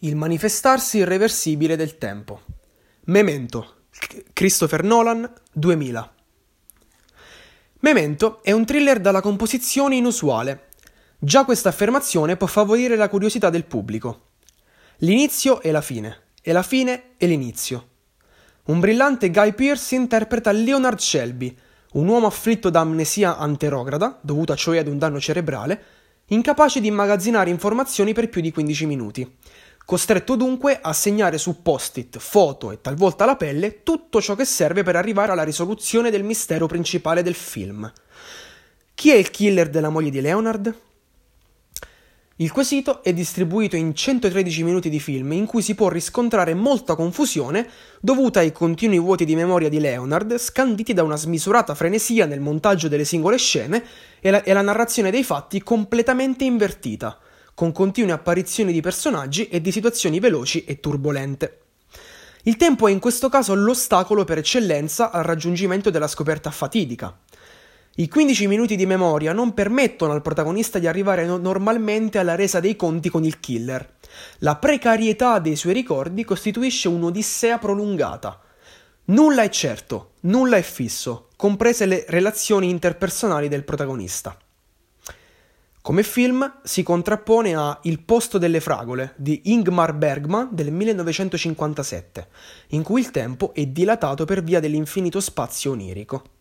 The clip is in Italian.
Il manifestarsi irreversibile del tempo. Memento. Christopher Nolan 2000. Memento è un thriller dalla composizione inusuale. Già questa affermazione può favorire la curiosità del pubblico. L'inizio e la fine, e la fine e l'inizio. Un brillante Guy Pearce interpreta Leonard Shelby, un uomo afflitto da amnesia anterograda, dovuta cioè ad un danno cerebrale, incapace di immagazzinare informazioni per più di 15 minuti, costretto dunque a segnare su post-it, foto e talvolta la pelle tutto ciò che serve per arrivare alla risoluzione del mistero principale del film. Chi è il killer della moglie di Leonard? Il quesito è distribuito in 113 minuti di film in cui si può riscontrare molta confusione dovuta ai continui vuoti di memoria di Leonard scanditi da una smisurata frenesia nel montaggio delle singole scene e la, e la narrazione dei fatti completamente invertita, con continue apparizioni di personaggi e di situazioni veloci e turbolente. Il tempo è in questo caso l'ostacolo per eccellenza al raggiungimento della scoperta fatidica. I 15 minuti di memoria non permettono al protagonista di arrivare no- normalmente alla resa dei conti con il killer. La precarietà dei suoi ricordi costituisce un'odissea prolungata. Nulla è certo, nulla è fisso, comprese le relazioni interpersonali del protagonista. Come film si contrappone a Il posto delle fragole di Ingmar Bergman del 1957, in cui il tempo è dilatato per via dell'infinito spazio onirico.